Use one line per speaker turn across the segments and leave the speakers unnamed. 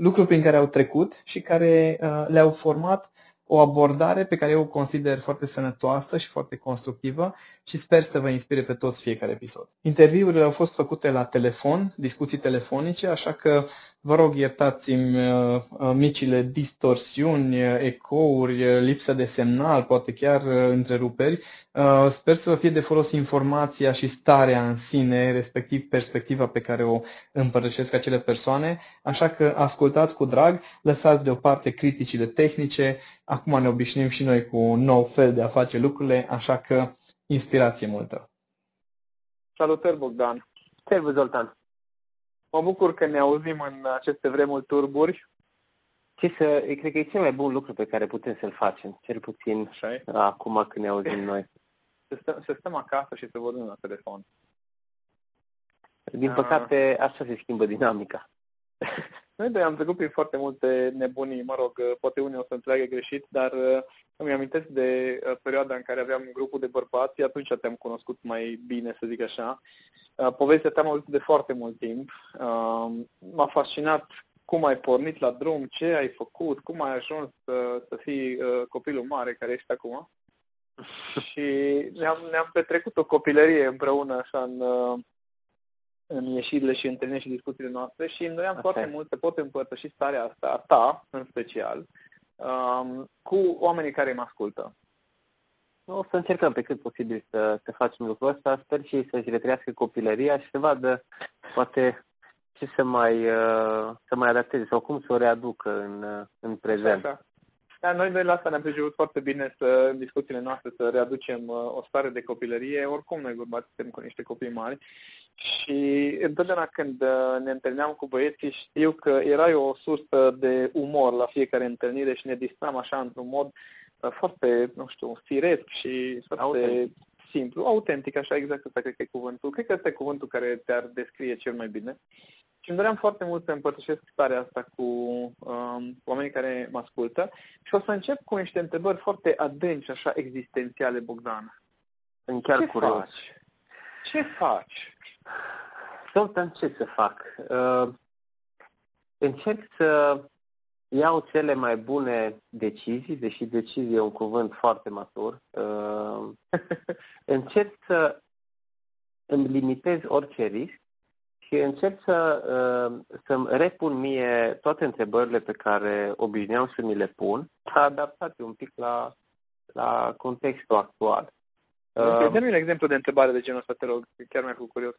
lucruri prin care au trecut și care uh, le-au format o abordare pe care eu o consider foarte sănătoasă și foarte constructivă și sper să vă inspire pe toți fiecare episod. Interviurile au fost făcute la telefon, discuții telefonice, așa că vă rog iertați-mi uh, uh, micile distorsiuni, uh, ecouri, lipsă de semnal, poate chiar întreruperi. Sper să vă fie de folos informația și starea în sine, respectiv perspectiva pe care o împărtășesc acele persoane, așa că ascultați cu drag, lăsați deoparte criticile tehnice, acum ne obișnuim și noi cu un nou fel de a face lucrurile, așa că inspirație multă.
Salutări, Bogdan!
Servus, Zoltan!
Mă bucur că ne auzim în aceste vremuri turburi.
Ce să, cred că e cel mai bun lucru pe care putem să-l facem, cel puțin
Așa e?
acum când ne auzim noi.
Să stăm, să stăm acasă și să vorbim la telefon.
Din păcate, așa se schimbă dinamica.
Noi doi am trecut prin foarte multe nebunii, mă rog, poate unii o să înțeleagă greșit, dar uh, îmi amintesc de uh, perioada în care aveam grupul de bărbați, atunci te-am cunoscut mai bine, să zic așa. Uh, povestea te-am auzit de foarte mult timp. M-a fascinat cum ai pornit la drum, ce ai făcut, cum ai ajuns să, să fii copilul mare care ești acum. și ne-am, ne-am petrecut o copilărie împreună așa în, în ieșirile și întâlnirile și discuțiile noastre și îmi doream foarte mult să pot împărtăși starea asta, a ta în special, um, cu oamenii care mă ascultă.
O să încercăm pe cât posibil să, să facem lucrul ăsta. Sper și să-și retrăiască copilăria și să vadă poate ce să mai, uh, să mai adapteze sau cum să o readucă în, uh, în prezent. Așa.
Da, noi doi la asta ne-am priceput foarte bine să, în discuțiile noastre, să readucem uh, o stare de copilărie. Oricum noi bărbați suntem cu niște copii mari și întotdeauna când uh, ne întâlneam cu băieții știu că era o sursă de umor la fiecare întâlnire și ne distram așa într-un mod uh, foarte, nu știu, firesc și foarte autentic. simplu, autentic, așa exact asta cred că e cuvântul. Cred că ăsta e cuvântul care te-ar descrie cel mai bine. Și îmi doream foarte mult să împărtășesc starea asta cu um, oamenii care mă ascultă și o să încep cu niște întrebări foarte adânci, așa, existențiale, Bogdan.
În chiar
Ce
curios.
faci? Ce faci?
Sultan, ce să fac? Uh, încerc să iau cele mai bune decizii, deși decizie e un cuvânt foarte matur. Uh, încerc să îmi limitez orice risc și încerc să, uh, să-mi repun mie toate întrebările pe care obișnuiam să mi le pun, adaptate un pic la, la contextul actual.
Uh, Dă-mi un exemplu de întrebare de genul ăsta, te rog, chiar mi-a făcut curios.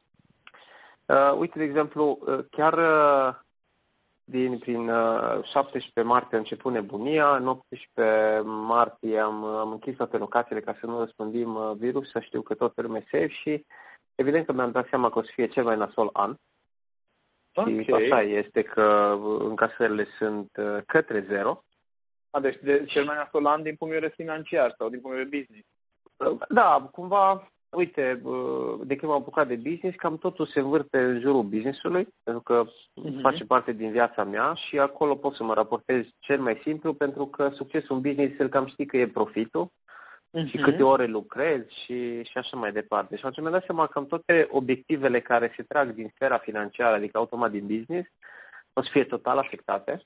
Uh, uite, de exemplu, uh, chiar uh, din prin uh, 17 martie a început nebunia, în 18 martie am, am închis toate locațiile ca să nu răspândim uh, virus, să știu că toată lumea safe și evident că mi-am dat seama că o să fie cel mai nasol an.
Okay.
Și așa este că încasările sunt uh, către zero.
A, deci de, cel mai nasol an din punct de vedere financiar sau din punct de vedere business.
Da, cumva, uite, de când m-am apucat de business, cam totul se învârte în jurul businessului, pentru că uh-huh. face parte din viața mea și acolo pot să mă raportez cel mai simplu, pentru că succesul în business îl cam știi că e profitul uh-huh. și câte ore lucrezi și, și așa mai departe. Și atunci mi-am dat seama că cam toate obiectivele care se trag din sfera financiară, adică automat din business, o să fie total afectate.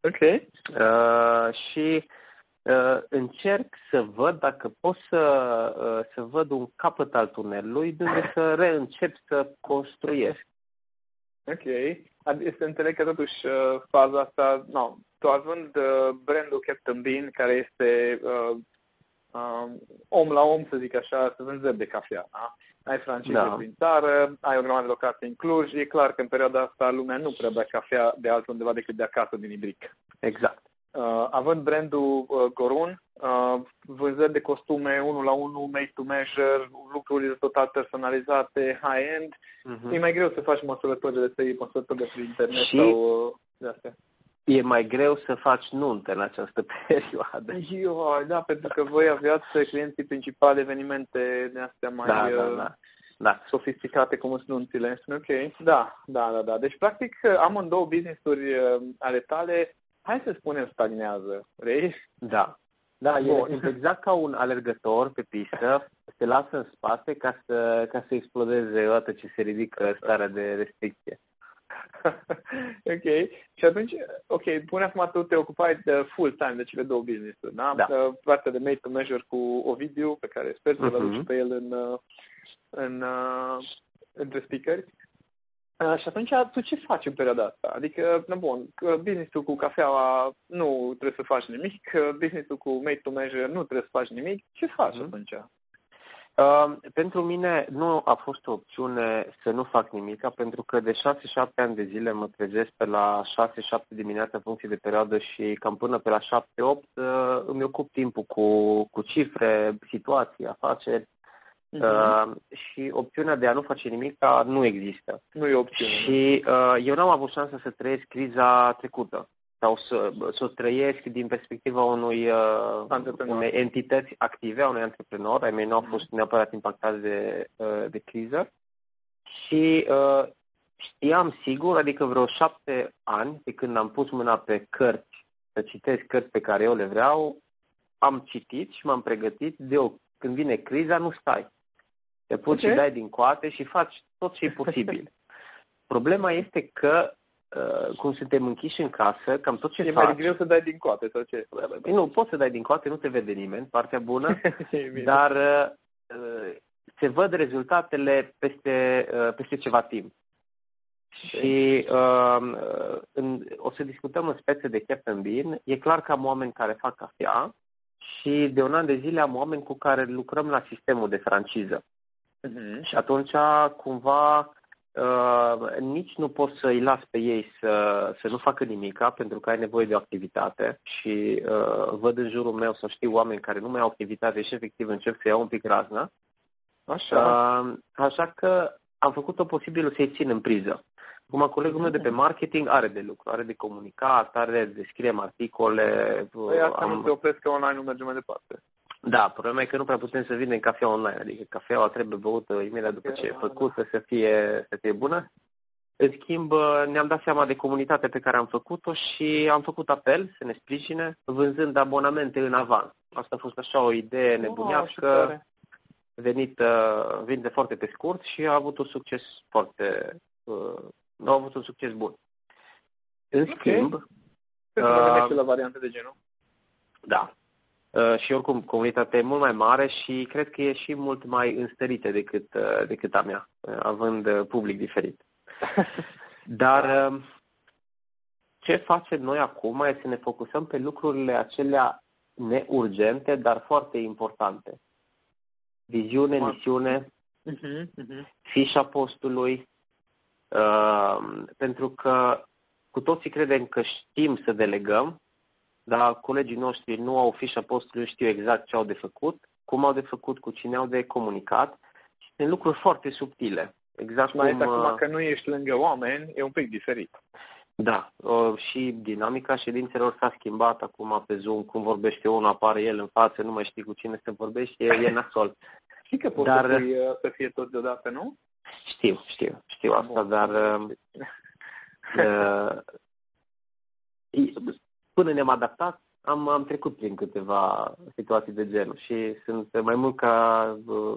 Ok.
Uh, și uh, încerc să văd dacă pot să, uh, să văd un capăt al tunelului de unde să reîncep să construiesc.
Ok. Adică să înțeleg că totuși uh, faza asta, nu, tu având uh, brandul Captain Bean, care este uh, uh, om la om, să zic așa, să vânzări de cafea, da? Ai francize da. prin țară, ai o grămadă de locații în Cluj, e clar că în perioada asta lumea nu prea bea cafea de altundeva decât de acasă, din Ibric.
Exact.
Uh, având brandul uh, Gorun, uh, vânzări de costume 1 la 1, made to measure, lucruri total personalizate, high-end, uh-huh. e mai greu să faci măsurători de să iei măsurători de pe internet și sau uh, de astea.
E mai greu să faci nunte în această perioadă.
Eu, da, pentru că voi aveați clienții principali evenimente de astea mai da, da, uh, da. Da. sofisticate cum sunt nunțile. Ok, da, da, da, da. Deci, practic, amândouă business-uri uh, ale tale hai să spunem stagnează, vrei?
Da. Da, e, exact ca un alergător pe pistă, se lasă în spate ca să, ca să explodeze odată ce se ridică starea de restricție.
ok. Și atunci, ok, pune acum tu te ocupai de full-time de cele două business-uri, da?
da.
Partea de made to measure cu Ovidiu, pe care sper să-l uh-huh. aduci pe el în, uh, în, în uh, între speakeri. Uh, și atunci, tu ce faci în perioada asta? Adică, na bun, business-ul cu cafeaua nu trebuie să faci nimic, business-ul cu made to measure nu trebuie să faci nimic. Ce faci mm-hmm. atunci?
Uh, pentru mine nu a fost o opțiune să nu fac nimic, pentru că de 6-7 ani de zile mă trezesc pe la 6-7 dimineața în funcție de perioadă și cam până pe la 7-8 uh, îmi ocup timpul cu, cu cifre, situații, afaceri Uh-huh. Uh, și opțiunea de a nu face nimic nu există.
Nu e opțiune.
Și uh, eu n-am avut șansa să trăiesc criza trecută sau să, să o trăiesc din perspectiva unui, uh, unei entități active, a unui antreprenor, ai mei nu au fost mhm. neapărat impactați de, uh, de criză. Și uh, știam sigur, adică vreo șapte ani, de când am pus mâna pe cărți, să citesc cărți pe care eu le vreau, am citit și m-am pregătit de o, când vine criza, nu stai. Te puți okay. și dai din coate și faci tot ce e posibil. Problema este că uh, cum suntem închiși în casă, cam tot ce
e
faci...
mai greu să dai din coate sau ce?
Păi nu, poți să dai din coate, nu te vede nimeni, partea bună, dar uh, se văd rezultatele peste, uh, peste ceva timp. Și uh, în, o să discutăm în spețe de Captain Bean. E clar că am oameni care fac cafea și de un an de zile am oameni cu care lucrăm la sistemul de franciză. Uh-huh. Și atunci, cumva, uh, nici nu poți să-i las pe ei să, să nu facă nimica, pentru că ai nevoie de o activitate și uh, văd în jurul meu să știu oameni care nu mai au activitate și efectiv încep să iau un pic razna. Așa. Uh, așa că am făcut o posibilă să-i țin în priză. Acum, colegul meu de pe marketing are de lucru, are de comunicat, are de scriem articole.
Păi asta am... nu te opresc că online nu merge mai departe.
Da, problema e că nu prea putem să vindem cafea online, adică cafeaua trebuie băută imediat după ce e făcută să fie, să fie bună. În schimb, ne-am dat seama de comunitatea pe care am făcut-o și am făcut apel să ne sprijine vânzând abonamente în avans. Asta a fost așa o idee nebunească, oh, venit, uh, vinde foarte pe scurt și a avut un succes foarte, uh, a avut un succes bun. În okay. schimb,
uh, la variante de genul?
Da, Uh, și oricum comunitatea e mult mai mare și cred că e și mult mai înstărită decât, uh, decât a mea, uh, având public diferit. Dar ce facem noi acum este să ne focusăm pe lucrurile acelea neurgente, dar foarte importante. Viziune, misiune, uh-huh, uh-huh. fișa postului, uh, pentru că cu toții credem că știm să delegăm, dar colegii noștri nu au fișa postului, știu exact ce au de făcut, cum au de făcut, cu cine au de comunicat. Și sunt lucruri foarte subtile. Exact
mai cum, acum uh, că nu ești lângă oameni, e un pic diferit.
Da, uh, și dinamica ședințelor s-a schimbat acum pe Zoom, cum vorbește unul, apare el în față, nu mai știi cu cine se vorbește, e, e nasol.
Știi că poți dar, să, fii, uh, să fie tot deodată, nu?
Știu, știu, știu asta, Bun. dar uh, uh, până ne-am adaptat, am, am trecut prin câteva situații de genul și sunt mai mult ca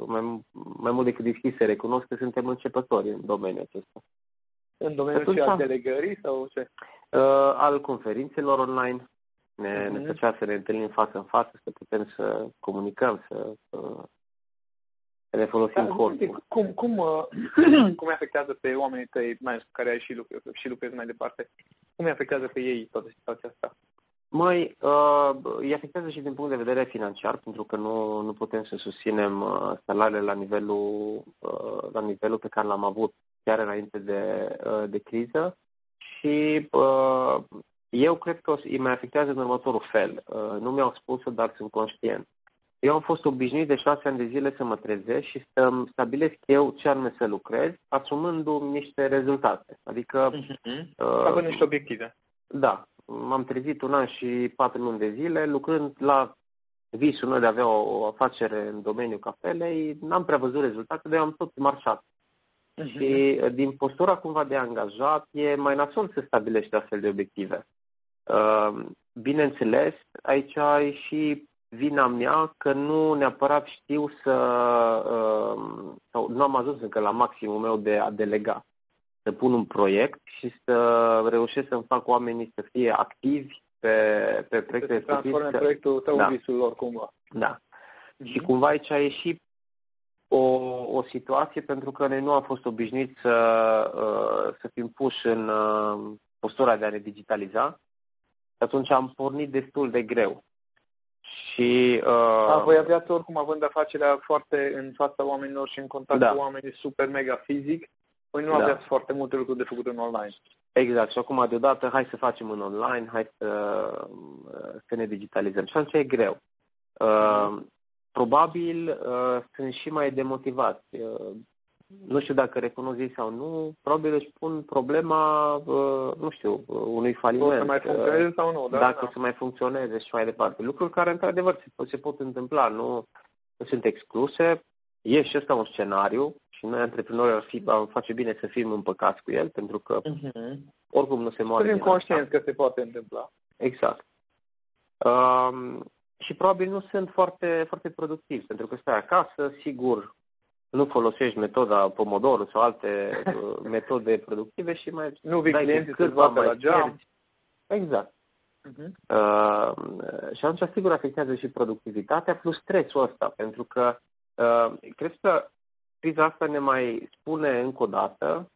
mai, mai mult decât deschis să recunosc că suntem începători în domeniul acesta.
În domeniul Atunci, al delegării sau ce?
Uh, al conferințelor online. Ne, uh-huh. ne făcea să ne întâlnim față în față, să putem să comunicăm, să, să ne folosim da, corpul.
Cum, cum, uh, cum afectează pe oamenii tăi, mai care ai și lucrezi, și lucrezi mai departe, cum îi afectează pe ei toată situația asta?
Mai uh, îi afectează și din punct de vedere financiar, pentru că nu, nu putem să susținem uh, salariile la nivelul, uh, la nivelul pe care l-am avut chiar înainte de, uh, de criză și uh, eu cred că îi mai afectează în următorul fel. Uh, nu mi-au spus dar sunt conștient. Eu am fost obișnuit de șase ani de zile să mă trezesc și să stabilesc eu ce anume să lucrez, asumându-mi niște rezultate. Adică...
Uh-huh. Uh, Având niște obiective.
Da. M-am trezit un an și patru luni de zile lucrând la visul meu de a avea o, o afacere în domeniul cafelei. N-am prea văzut rezultate, dar am tot marșat. Uh-huh. Și din postura cumva de angajat e mai nasol să stabilești astfel de obiective. Uh, bineînțeles, aici ai și vina mea că nu neapărat știu să, uh, sau nu am ajuns încă la maximul meu de a delega, să pun un proiect și să reușesc să-mi fac oamenii să fie activi pe, pe proiecte
Să transforme să... proiectul tău da. visul lor cumva.
Da. Mm-hmm. Și cumva aici a ieșit o, o situație pentru că noi nu am fost obișnuiți să, uh, să fim puși în uh, postura de a ne digitaliza. Atunci am pornit destul de greu. Și, uh...
A, voi aveați oricum având afacerea foarte în fața oamenilor și în contact da. cu oamenii super mega fizic, voi nu da. aveați foarte multe lucruri de făcut în online.
Exact. Și acum deodată hai să facem în online, hai să, să ne digitalizăm. Și atunci e greu. Uh, probabil uh, sunt și mai demotivați. Uh, nu știu dacă recunosc ei sau nu, probabil își pun problema, uh, nu știu, uh, unui faliment. O
să mai funcționeze sau nu, da?
Dacă da. o să mai funcționeze și mai departe. Lucruri care, într-adevăr, se, se pot întâmpla, nu, nu sunt excluse. E și ăsta un scenariu și noi, antreprenori, ar fi, am face bine să fim împăcați cu el, pentru că uh-huh. oricum nu se moare.
Suntem conștienți că se poate întâmpla.
Exact. Um, și probabil nu sunt foarte, foarte productivi, pentru că stai acasă, sigur, nu folosești metoda Pomodoro sau alte uh, metode productive și mai
nu vii clienții să mai la geam.
Exact. Uh-huh. Uh, și atunci, sigur, afectează și productivitatea plus stresul ăsta, pentru că uh, cred că criza asta ne mai spune încă o dată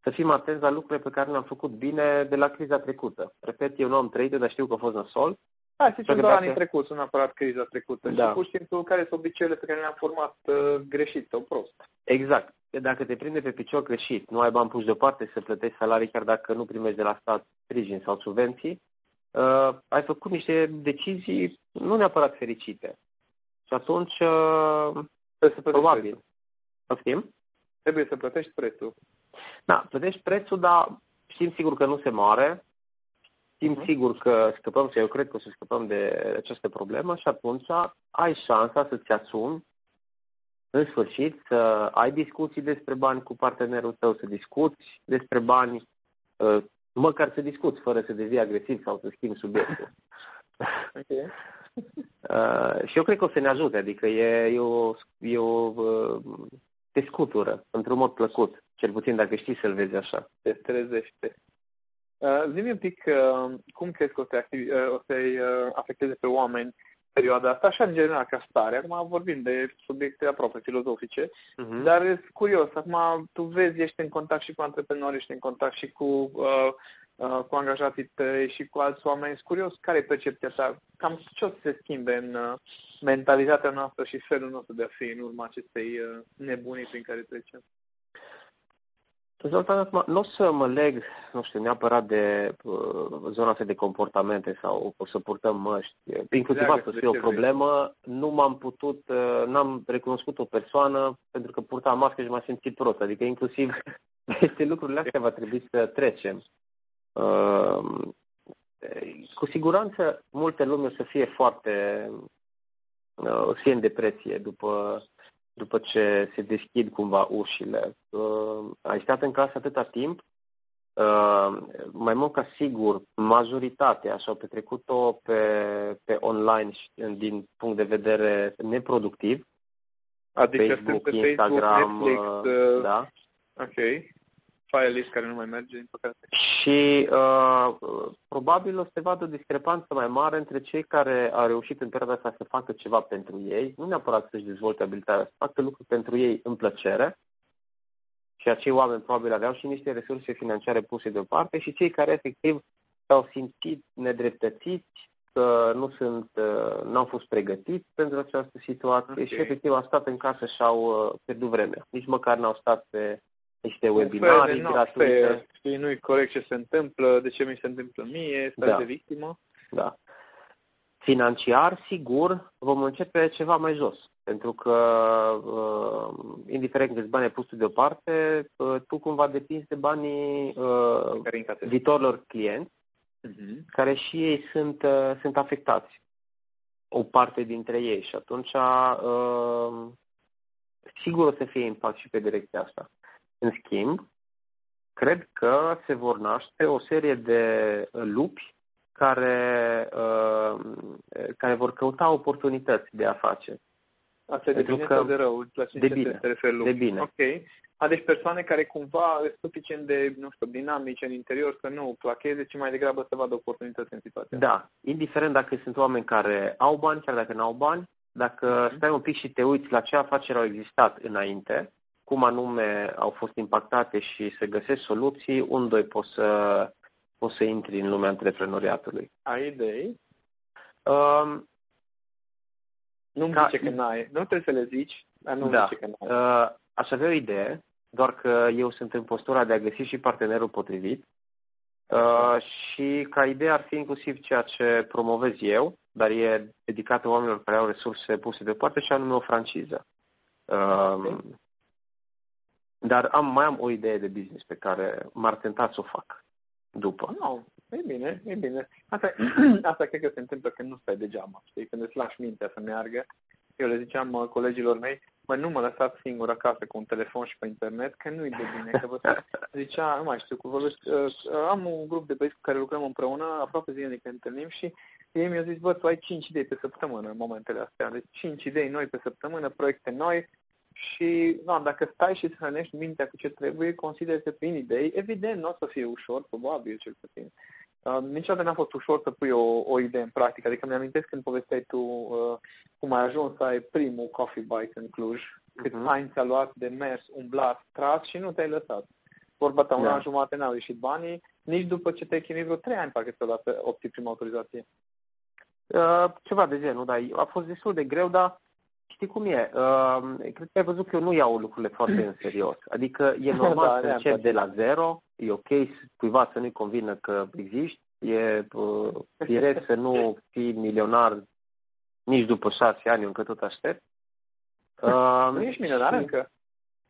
să fim atenți la lucrurile pe care le-am făcut bine de la criza trecută. Repet, eu nu am trăit dar știu că a fost nasol
Hai să zicem doar anii trecuți, nu neapărat criza trecută. Da. Și pur și simplu care sunt obiceiurile pe care le-am format uh, greșit sau prost.
Exact. Dacă te prinde pe picior greșit, nu ai bani puși deoparte să plătești salarii chiar dacă nu primești de la stat sprijin sau subvenții, uh, ai făcut niște decizii nu neapărat fericite. Și atunci, uh,
Trebuie să
probabil. Poftim?
Trebuie să plătești prețul.
Da, plătești prețul, dar știm sigur că nu se moare Știm sigur că scăpăm, și eu cred că o să scăpăm de această problemă și atunci ai șansa să-ți asumi în sfârșit să ai discuții despre bani cu partenerul tău, să discuți despre bani, uh, măcar să discuți fără să devii agresiv sau să schimbi subiectul. Okay. Uh, și eu cred că o să ne ajute, adică e, e o, e o uh, te scutură într-un mod plăcut, cel puțin dacă știi să-l vezi așa.
Te trezește. Uh, Zi-mi un pic uh, cum crezi că o să uh, o să-i uh, afecteze pe oameni perioada asta, așa în general ca stare. Acum vorbim de subiecte aproape filozofice, uh-huh. dar e curios. Acum tu vezi, ești în contact și cu antreprenori, ești în contact și cu, uh, uh, cu angajații tăi și cu alți oameni. E curios care e percepția ta? Cam ce o să se schimbe în uh, mentalitatea noastră și felul nostru de a fi în urma acestei uh, nebunii prin care trecem?
Zoltan, nu o să mă leg, nu știu, neapărat de uh, zona asta de comportamente sau o să purtăm măști. Inclusiv asta să fie o problemă. Nu m-am putut, uh, n-am recunoscut o persoană pentru că purta mască și m-a simțit prost. Adică inclusiv peste lucrurile astea va trebui să trecem. Uh, cu siguranță multe lume o să fie foarte, uh, o să fie în depresie după după ce se deschid cumva ușile. Uh, ai stat în casă atâta timp, uh, mai mult ca sigur, majoritatea și-au petrecut-o pe, pe online și din punct de vedere neproductiv.
Adică Facebook, pe Instagram, Facebook, Netflix, uh,
da.
Ok file list care nu mai merge, din păcate.
Și uh, probabil o să vadă o discrepanță mai mare între cei care au reușit în perioada asta să facă ceva pentru ei, nu neapărat să-și dezvolte abilitatea, să facă lucruri pentru ei în plăcere, și acei oameni probabil aveau și niște resurse financiare puse deoparte și cei care efectiv s-au simțit nedreptățiți că nu sunt, uh, n-au fost pregătiți pentru această situație okay. și efectiv au stat în casă și au uh, pierdut vremea. Nici măcar n-au stat pe niște webinarii gratuite.
Știi, nu-i corect ce se întâmplă, de ce mi se întâmplă mie, stai da. de victimă.
Da. Financiar, sigur, vom începe ceva mai jos. Pentru că, uh, indiferent câți bani ai pus deoparte, uh, tu cumva depinzi de banii uh, viitorilor clienți, uh-huh. care și ei sunt, uh, sunt afectați. O parte dintre ei. Și atunci, uh, sigur o să fie impact și pe direcția asta. În schimb, cred că se vor naște o serie de lupi care, uh, care vor căuta oportunități de afaceri.
Asta e de bine că... sau de rău? La
de bine.
De
bine.
Ok. A, deci persoane care cumva sunt suficient de, nu știu, dinamice în interior să nu placheze, ci mai degrabă să vadă oportunități în situația
Da. Indiferent dacă sunt oameni care au bani, chiar dacă nu au bani, dacă mm-hmm. stai un pic și te uiți la ce afaceri au existat înainte, cum anume au fost impactate și să găsești soluții, un, doi, poți să, poți să intri în lumea antreprenoriatului.
Ai idei?
Um,
nu-mi ca... zice că n-ai. Nu trebuie să le zici, dar nu
da.
zice că n-ai.
Uh, aș avea o idee, doar că eu sunt în postura de a găsi și partenerul potrivit. Uh, și ca idee ar fi inclusiv ceea ce promovez eu, dar e dedicată oamenilor care au resurse puse deoparte și anume o franciză. Uh, okay. Dar am, mai am o idee de business pe care m-ar tenta să o fac după.
No, e bine, e bine. Asta, asta cred că se întâmplă când nu stai degeaba, știi, când îți lași mintea să meargă. Eu le ziceam uh, colegilor mei, mă, nu mă lăsați singur acasă cu un telefon și pe internet, că nu-i de bine. Că vă zicea, nu mai știu, cu vorbesc, uh, am un grup de băieți cu care lucrăm împreună, aproape zilnic ne întâlnim și ei mi-au zis, bă, tu ai 5 idei pe săptămână în momentele astea. Deci 5 idei noi pe săptămână, proiecte noi, și da, dacă stai și îți hrănești mintea cu ce trebuie, consider că prin idei, evident nu o să fie ușor, probabil cel puțin. Uh, niciodată n-a fost ușor să pui o, o idee în practică. Adică mi-amintesc când povesteai tu uh, cum ai ajuns să ai primul coffee bike în Cluj, cât uh-huh. ani ți-a luat de mers, umblat, tras și nu te-ai lăsat. Vorba ta, un da. an jumate n-au ieșit banii, nici după ce te-ai chinuit vreo trei ani, parcă ți-a dat opti prima autorizație.
Uh, ceva de genul, da. A fost destul de greu, dar Știi cum e? Uh, cred că ai văzut că eu nu iau lucrurile foarte în serios. Adică e normal da, să încep de la zero, e ok cuiva să nu-i convină că existi, e uh, firesc să nu fii milionar nici după șase ani, încă tot aștept.
Uh, nu ești milionar și, încă?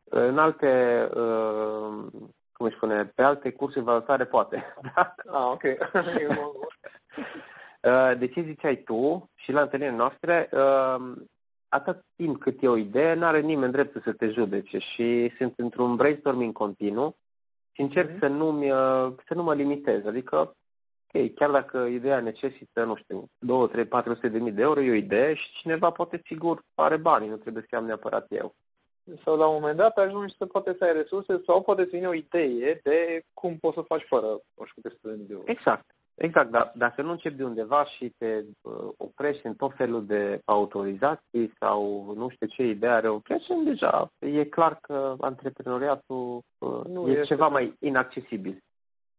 În alte, uh, cum își spune, pe alte cursuri valutare poate.
ah, ok.
Uh, de ce ziceai tu și la întâlnirile noastre, uh, atât timp cât e o idee, nu are nimeni dreptul să te judece și sunt într-un brainstorming continuu și încerc mm-hmm. să, nu să nu mă limitez. Adică, ok, chiar dacă ideea necesită, nu știu, 2, 3, 400 de mii de euro, e o idee și cineva poate sigur are bani, nu trebuie să am neapărat eu.
Sau la un moment dat ajungi să poate să ai resurse sau poate să vină o idee de cum poți să faci fără, nu știu, câte de euro.
Exact. Exact, dar dacă nu începi de undeva și te uh, oprești în tot felul de autorizații sau nu știu ce idee are o creștere, deja e clar că antreprenoriatul uh, nu e ceva mai inaccesibil.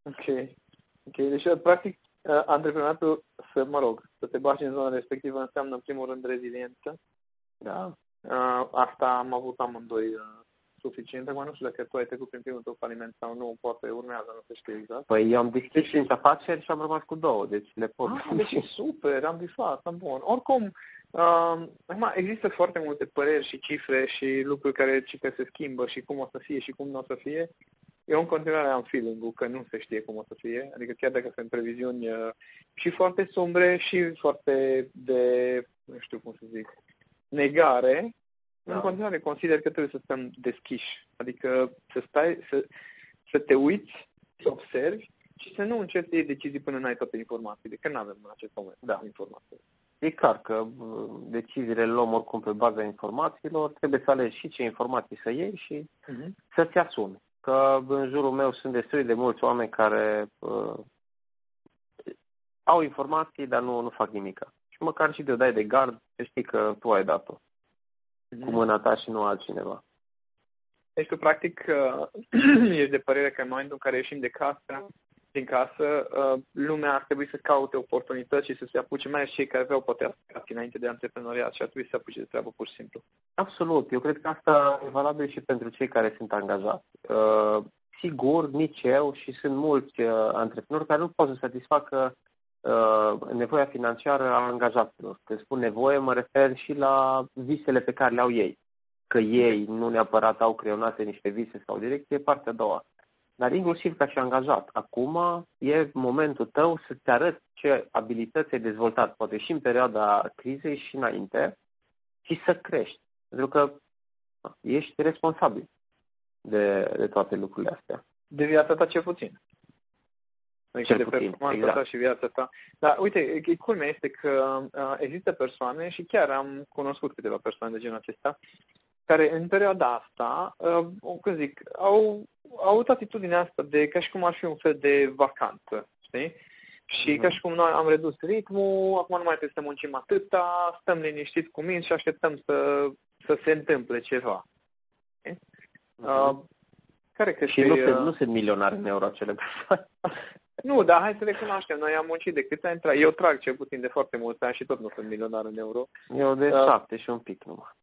Ok. Ok, deci practic uh, antreprenoriatul, să mă rog, să te bagi în zona respectivă înseamnă în primul rând reziliență.
Da.
Uh, asta am avut amândoi uh, suficient. Acum nu știu dacă tu ai trecut prin primul tău faliment sau nu, poate urmează, nu știu exact.
Păi eu am deschis deci, cinci afaceri și am rămas cu două, deci le pot.
Ah, deci super, am visat, am bun. Oricum, uh, acum există foarte multe păreri și cifre și lucruri care ci că se schimbă și cum o să fie și cum nu o să fie. Eu în continuare am feeling-ul că nu se știe cum o să fie, adică chiar dacă sunt previziuni uh, și foarte sombre și foarte de, nu știu cum să zic, negare, da. În continuare consider că trebuie să stăm deschiși, adică să stai, să, să te uiți, să observi și să nu încerci să iei decizii până n-ai toate informațiile, că nu avem în acest moment da. informații.
E clar că uh, deciziile le luăm oricum pe baza informațiilor, trebuie să alegi și ce informații să iei și uh-huh. să-ți asumi. Că în jurul meu sunt destul de mulți oameni care uh, au informații, dar nu, nu fac nimic. Și măcar și de dai de gard, să știi că tu ai dat-o cu mâna ta și nu altcineva.
Deci tu, practic, ești de părere că în momentul în care ieșim de casă, din casă, uh, lumea ar trebui să caute oportunități și să se apuce, mai ales cei care aveau poate aspirații înainte de antreprenoriat și ar trebui să se apuce de treabă pur și simplu.
Absolut. Eu cred că asta e valabil și pentru cei care sunt angajați. Uh, sigur, nici eu și sunt mulți uh, antreprenori care nu pot să satisfacă uh, nevoia financiară a angajaților. Când spun nevoie, mă refer și la visele pe care le au ei. Că ei nu neapărat au creionate niște vise sau direcție, partea a doua dar inclusiv ca și angajat. Acum e momentul tău să-ți arăți ce abilități ai dezvoltat, poate și în perioada crizei și înainte, și să crești. Pentru că ești responsabil de, de toate lucrurile astea.
De viața ta ce puțin.
Deci de puțin, exact. ta
și viața ta. Dar uite, culmea este că uh, există persoane și chiar am cunoscut câteva persoane de genul acesta care în perioada asta, uh, cum zic, au au avut atitudinea asta de ca și cum ar fi un fel de vacanță, știi? Și mm-hmm. ca și cum noi am redus ritmul, acum nu mai trebuie să muncim atâta, stăm liniștiți cu minți și așteptăm să, să se întâmple ceva. Mm-hmm. Uh, care că
și nu, uh... nu sunt milionari în euro acele persoane.
nu, dar hai să recunoaștem, noi am muncit de câți ani, eu trag cel puțin de foarte mulți ani și tot nu sunt milionar în euro.
Eu de uh, șapte și un pic numai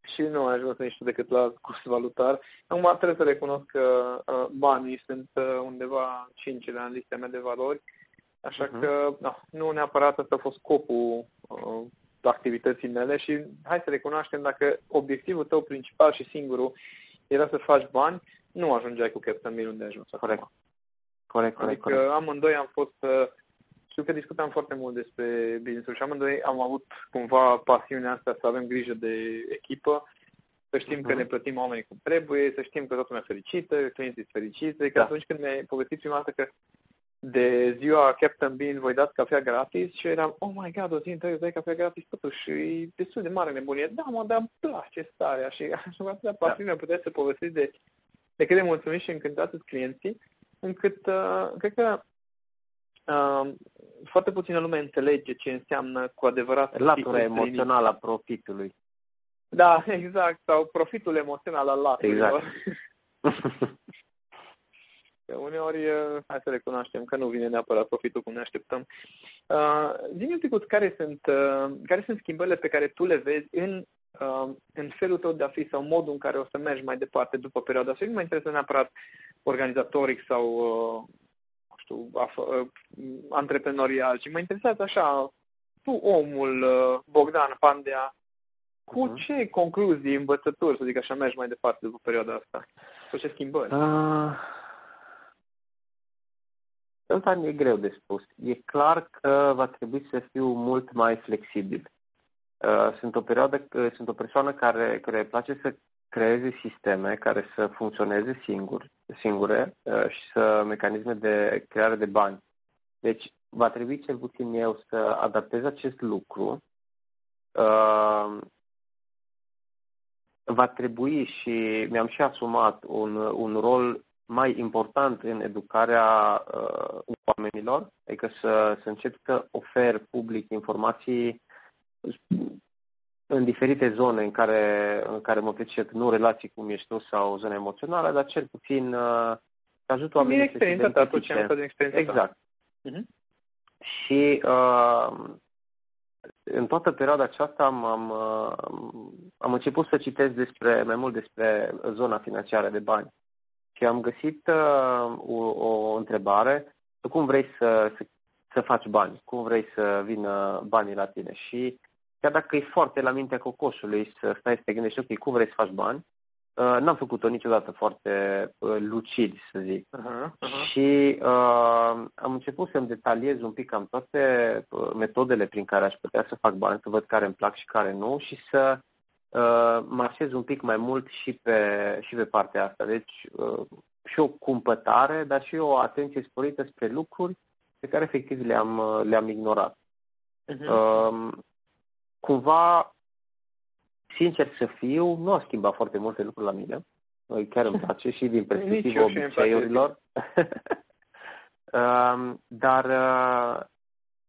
și nu am ajuns nici decât la curs valutar. Acum trebuie să recunosc că uh, banii sunt uh, undeva 5 în lista mea de valori, așa uh-huh. că no, nu neapărat asta a fost scopul uh, activității mele și hai să recunoaștem dacă obiectivul tău principal și singurul era să faci bani, nu ajungeai cu Captain unde ai ajuns.
Corect. Corect, corect,
adică corect. amândoi am fost uh, știu că discutam foarte mult despre business și amândoi am avut cumva pasiunea asta să avem grijă de echipă, să știm uh-huh. că mhm. ne plătim oamenii cum trebuie, să știm că toată lumea fericită, că clienții fericiți, că da. atunci când mi-ai povestit prima dată că de ziua Captain Bean voi dați cafea gratis și eram, oh my god, o zi întreagă dai cafea gratis, totuși e destul de mare nebunie. Da, mă, dar îmi place starea și așa atât de pasiune da. puteți să povestiți de, de cât de mulțumit și încântați clienții, încât uh, cred că uh, foarte puțină lume înțelege ce înseamnă cu adevărat
latura emoțională a profitului.
Da, exact, sau profitul emoțional al laturilor. Exact. Că uneori, hai să recunoaștem că nu vine neapărat profitul cum ne așteptăm. Uh, Zi-mi un pic care sunt, uh, care sunt schimbările pe care tu le vezi în, uh, în felul tău de a fi sau modul în care o să mergi mai departe după perioada asta. Nu mă interesează neapărat organizatoric sau uh, știu, uh, antreprenorial, ci mă interesează așa, tu omul uh, Bogdan Pandea, cu uh-huh. ce concluzii, învățături, să zic așa, mergi mai departe după perioada asta? Cu ce schimbări? Uh,
Asta e greu de spus. E clar că va trebui să fiu mult mai flexibil. Uh, sunt o perioadă, sunt o persoană care, care îi place să creeze sisteme care să funcționeze singur, singure uh, și să mecanisme de creare de bani. Deci va trebui cel puțin eu să adaptez acest lucru. Uh, va trebui și mi-am și asumat un, un rol mai important în educarea uh, oamenilor, adică să, să încep să ofer public informații în diferite zone în care, în care mă pricep, nu relații cum ești tu sau zona emoțională, dar cel puțin uh, ajut oamenii
din experiența ta, tot ce am din experiența
Exact. Ta. Uh-huh. Și uh, în toată perioada aceasta am, am, uh, am început să citesc despre, mai mult despre zona financiară de bani. Și am găsit uh, o, o întrebare, cum vrei să, să, să faci bani, cum vrei să vină banii la tine. Și chiar dacă e foarte la mintea cocoșului să stai să te gândești, ok, cum vrei să faci bani, uh, n-am făcut-o niciodată foarte uh, lucid, să zic. Uh-huh, uh-huh. Și uh, am început să-mi detaliez un pic cam toate uh, metodele prin care aș putea să fac bani, să văd care îmi plac și care nu și să uh, marșez un pic mai mult și pe, și pe partea asta. Deci uh, și o cumpătare, dar și o atenție sporită spre lucruri pe care efectiv le-am, uh, le-am ignorat. Uh-huh. Uh, cumva, sincer să fiu, nu a schimbat foarte multe lucruri la mine. Chiar îmi place și din perspectiva obiceiurilor. Dar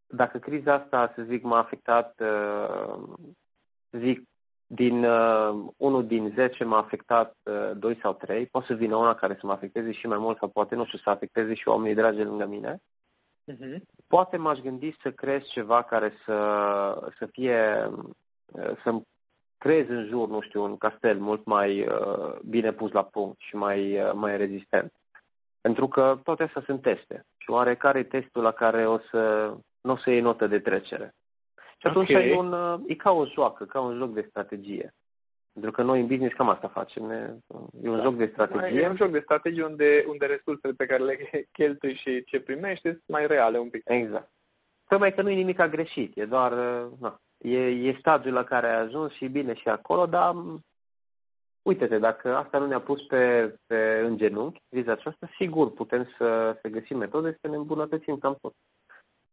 dacă criza asta, să zic, m-a afectat, zic, din uh, unul din 10 m-a afectat uh, 2 sau 3, poate să vină una care să mă afecteze și mai mult sau poate, nu știu, să afecteze și oamenii dragi lângă mine. Uh-huh. Poate m-aș gândi să creez ceva care să, să fie, uh, să-mi creez în jur, nu știu, un castel mult mai uh, bine pus la punct și mai, uh, mai rezistent. Pentru că toate astea sunt teste. Și oarecare e testul la care o să, nu o să iei notă de trecere. Și atunci okay. e, un, uh, e ca o joacă, ca un joc de strategie. Pentru că noi în business cam asta facem. Ne, e un da. joc de strategie.
E un joc de strategie unde, unde resursele pe care le cheltui și ce primești sunt mai reale un pic.
Exact. Tocmai că nu e nimic greșit, e doar, uh, na, e, e stadiul la care ai ajuns și bine și acolo, dar uite-te, dacă asta nu ne-a pus pe, pe în genunchi, criza aceasta, sigur putem să, să găsim metode să ne îmbunătățim cam tot.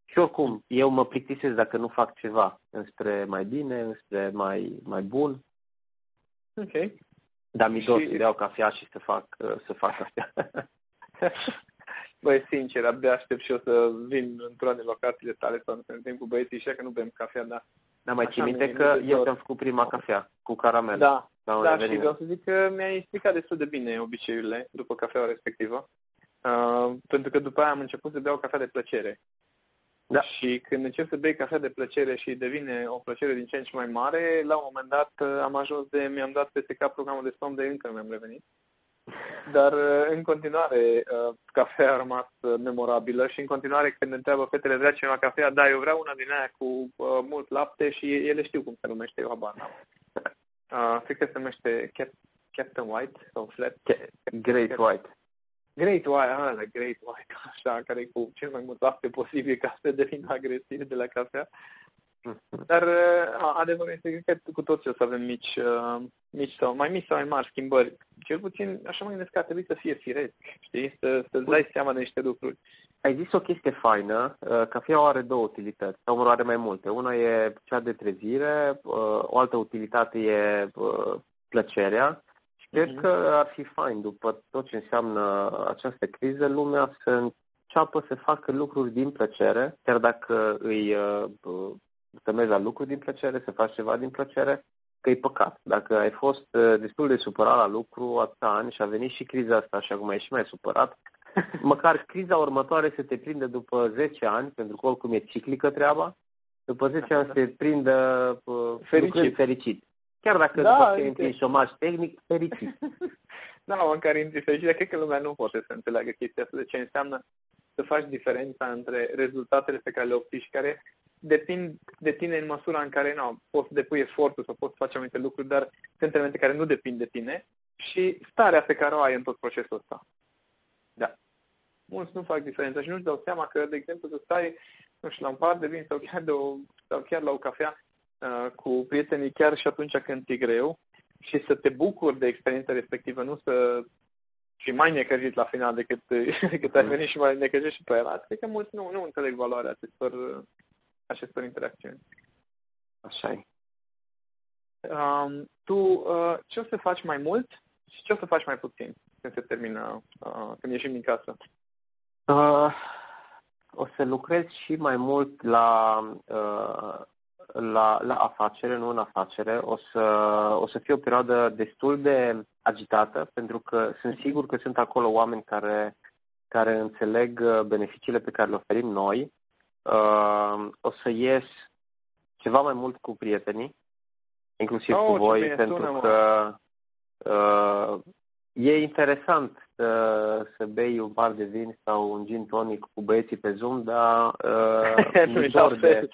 Și oricum, eu mă plictisesc dacă nu fac ceva înspre mai bine, înspre mai, mai bun.
Ok.
Dar mi dor și... să beau cafea și să fac, să fac cafea.
Băi, sincer, abia aștept și eu să vin într-una din locațiile tale sau să ne cu băieții și că nu bem cafea, dar...
Dar mai ții minte că eu ți-am făcut prima cafea cu caramel.
Da, da, și vreau să zic că mi-ai explicat destul de bine obiceiurile după cafeaua respectivă. Uh, pentru că după aia am început să beau cafea de plăcere. Da. Și când încep să bei cafea de plăcere și devine o plăcere din ce în ce mai mare, la un moment dat uh, am ajuns de, mi-am dat peste cap programul de somn de încă nu mi-am revenit. Dar uh, în continuare uh, cafea a rămas memorabilă și în continuare când întreabă fetele vrea ceva cafea, da, eu vreau una din aia cu uh, mult lapte și ele știu cum se numește, eu habar n-am. Uh, cred că se numește Captain White sau Flat.
Great White.
Great White, ah, la Great White, așa, care e cu cel mai mult lapte posibil ca să devină agresiv de la cafea. Dar a, adevărul este că cu toți o să avem mici, uh, mici sau mai mici sau mai mari schimbări. Cel puțin, așa mă gândesc că ar trebui să fie firesc, știi? Să, să-ți dai seama de niște lucruri.
Ai zis o chestie faină, uh, cafeaua are două utilități, sau are mai multe. Una e cea de trezire, uh, o altă utilitate e plăcerea Cred mhm. că ar fi fain, după tot ce înseamnă această criză, lumea să înceapă să facă lucruri din plăcere, chiar dacă îi uh, temezi la lucruri din plăcere, să faci ceva din plăcere, că e păcat. Dacă ai fost uh, destul de supărat la lucru atâta ani și a venit și criza asta și acum ai și mai supărat, măcar criza următoare să te prinde după 10 ani, pentru că oricum e ciclică treaba, după 10 ani să te prindă uh, fericit. fericit. Chiar dacă da, după ce intri în șomaj tehnic, fericit.
da, măcar intri fericit, dar cred că lumea nu poate să înțeleagă chestia asta, de ce înseamnă să faci diferența între rezultatele pe care le obții și care depind de tine în măsura în care nu, poți să depui efortul sau poți să faci anumite lucruri, dar sunt elemente care nu depind de tine și starea pe care o ai în tot procesul ăsta. Da. Mulți nu fac diferența și nu-și dau seama că, de exemplu, să stai, nu știu, la un par de vin sau chiar, de o, sau chiar la o cafea Uh, cu prietenii chiar și atunci când e greu și să te bucuri de experiența respectivă, nu să și mai necăjit la final decât, decât ai venit și mai necăjit și pe el. Cred că mulți nu, nu înțeleg valoarea acestor, acestor interacțiuni.
Așa e.
Um, tu uh, ce o să faci mai mult și ce o să faci mai puțin când se termină, uh, când ieșim din casă?
Uh, o să lucrez și mai mult la uh, la, la afacere, nu în afacere, o să, o să fie o perioadă destul de agitată, pentru că sunt sigur că sunt acolo oameni care, care înțeleg uh, beneficiile pe care le oferim noi. Uh, o să ies ceva mai mult cu prietenii, inclusiv oh, cu voi, pentru sună, că uh, e interesant să, să bei un bar de vin sau un gin tonic cu băieții pe Zoom, dar uh, mi dor de,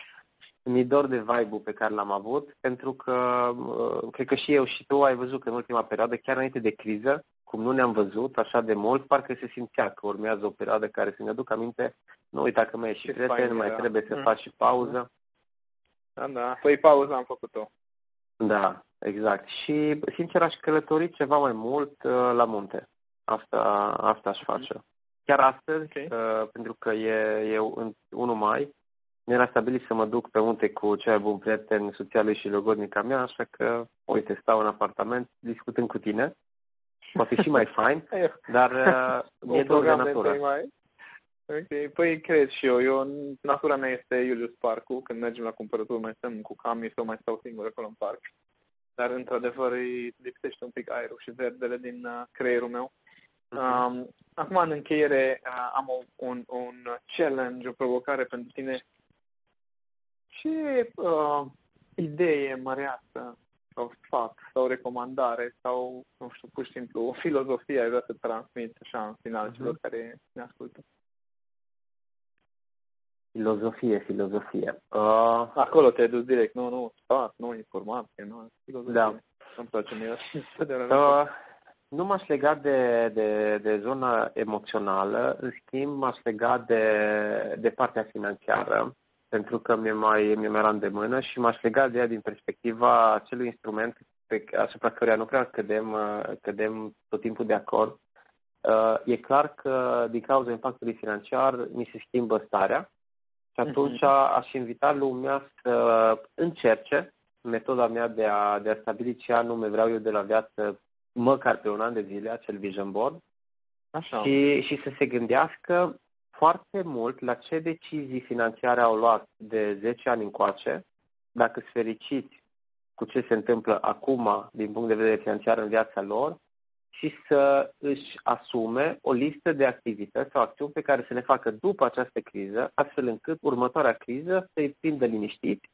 mi dor de vibe-ul pe care l-am avut, pentru că uh, cred că și eu și tu ai văzut că în ultima perioadă, chiar înainte de criză, cum nu ne-am văzut așa de mult, parcă se simțea că urmează o perioadă care să ne aduc aminte, nu uita că mai e și prieten, mai trebuie să mm. faci și pauză.
Da, da, păi pauză am făcut-o.
Da, exact. Și, sincer, aș călători ceva mai mult uh, la munte. Asta, asta aș face. Chiar astăzi, okay. uh, pentru că e, e 1 mai, mi-era stabilit să mă duc pe munte cu cel mai bun prieten, soția lui și logodnica mea, așa că, uite, stau în apartament discutând cu tine. Poate și mai fain, dar uh, mi-e dor de natură. Mai...
Ok, păi cred și eu. eu. Natura mea este Iulius Parcu. Când mergem la cumpărături mai stăm cu camii sau mai stau singur acolo în parc. dar într-adevăr îi lipsește un pic aerul și verdele din uh, creierul meu. Um, acum, în încheiere, uh, am un, un challenge, o provocare pentru tine. Ce uh, idee măreasă sau sfat sau recomandare sau, nu știu, pur și simplu, o filozofie ai vrea să transmit așa în final uh-huh. celor care ne ascultă?
Filozofie, filozofie.
Uh, Acolo te-ai dus direct, nu, nu, sfat, nu, informație, nu, filozofie.
Da.
Îmi place mie.
uh, nu m-aș lega de, de, de zona emoțională, în schimb m-aș lega de, de partea financiară, pentru că mi-e mai, mi-e mai la îndemână și m-aș lega de ea din perspectiva acelui instrument pe, asupra căruia nu prea cădem, cădem tot timpul de acord. Uh, e clar că din cauza impactului financiar mi se schimbă starea și atunci uh-huh. aș invita lumea să încerce metoda mea de a, de a stabili ce anume vreau eu de la viață măcar pe un an de zile, acel vision board, Așa. Și, și să se gândească foarte mult la ce decizii financiare au luat de 10 ani încoace, dacă sunt fericiți cu ce se întâmplă acum din punct de vedere financiar în viața lor și să își asume o listă de activități sau acțiuni pe care să le facă după această criză, astfel încât următoarea criză să-i prindă liniștiți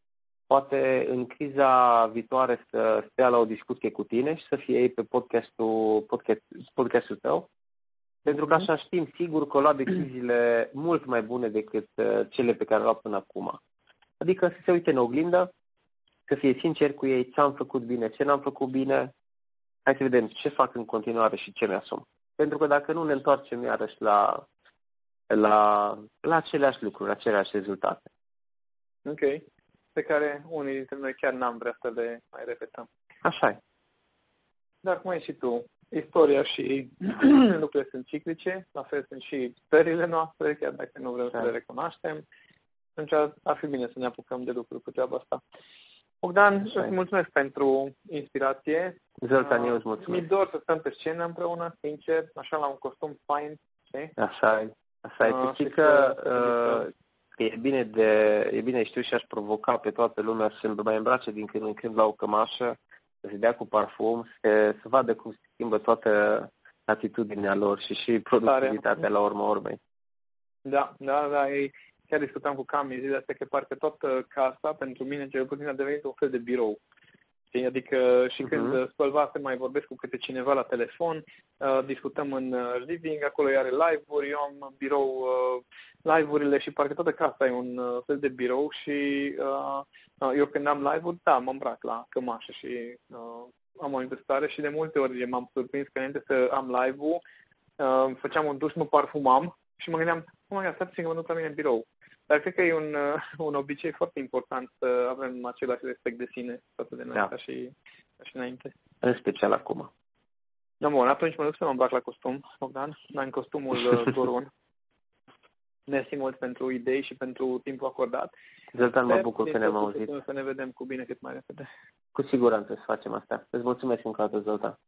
poate în criza viitoare să stea la o discuție cu tine și să fie ei pe podcastul, podcast, podcastul tău, pentru că așa știm sigur că o lua deciziile mult mai bune decât uh, cele pe care le-au până acum. Adică să se uite în oglindă, să fie sincer cu ei ce am făcut bine, ce n-am făcut bine, hai să vedem ce fac în continuare și ce mi-asum. Pentru că dacă nu ne întoarcem iarăși la, la, la aceleași lucruri, la aceleași rezultate.
Ok pe care unii dintre noi chiar n-am vrea să le mai repetăm.
Așa e.
Dar cum ai și tu, istoria și lucrurile sunt ciclice, la fel sunt și stările noastre, chiar dacă nu vrem să le recunoaștem. Atunci ar fi bine să ne apucăm de lucruri cu treaba asta. Bogdan, îți mulțumesc pentru inspirație.
Zoltan, eu îți mulțumesc.
Mi dor să stăm pe scenă împreună, sincer, așa la un costum fain,
știi? Așa e. Așa e. Uh, știi că uh, că e bine, de, e bine știu și aș provoca pe toată lumea să se mai îmbrace din când în când la o cămașă, să se dea cu parfum, să, să vadă cum se schimbă toată atitudinea lor și și productivitatea la urma urmei.
Da, da, da, ei, chiar discutam cu Cami zilele astea că parcă toată casa, pentru mine cel puțin, a devenit un fel de birou. Știi? Adică și uh-huh. când spăl vase mai vorbesc cu câte cineva la telefon, uh, discutăm în uh, living, acolo are live-uri, eu am birou uh, live-urile și parcă toată casa e un uh, fel de birou și uh, uh, eu când am live-uri, da, mă îmbrac la cămașă și uh, am o investare și de multe ori m-am surprins că înainte să am live-ul, uh, făceam un duș, mă parfumam și mă gândeam, oh my god, stați că mă duc la mine în birou. Dar cred că e un, uh, un obicei foarte important să avem același respect de sine față de noi, da. ca, și, ca și înainte.
În special acum.
Da, bun, atunci mă duc să mă îmbrac la costum, Bogdan, în costumul uh, Gorun. Mersi mult pentru idei și pentru timpul acordat.
Zoltan, mă bucur că ne-am auzit.
Să ne vedem cu bine cât mai repede.
Cu siguranță să facem asta. Îți mulțumesc încă o dată, Zoltan.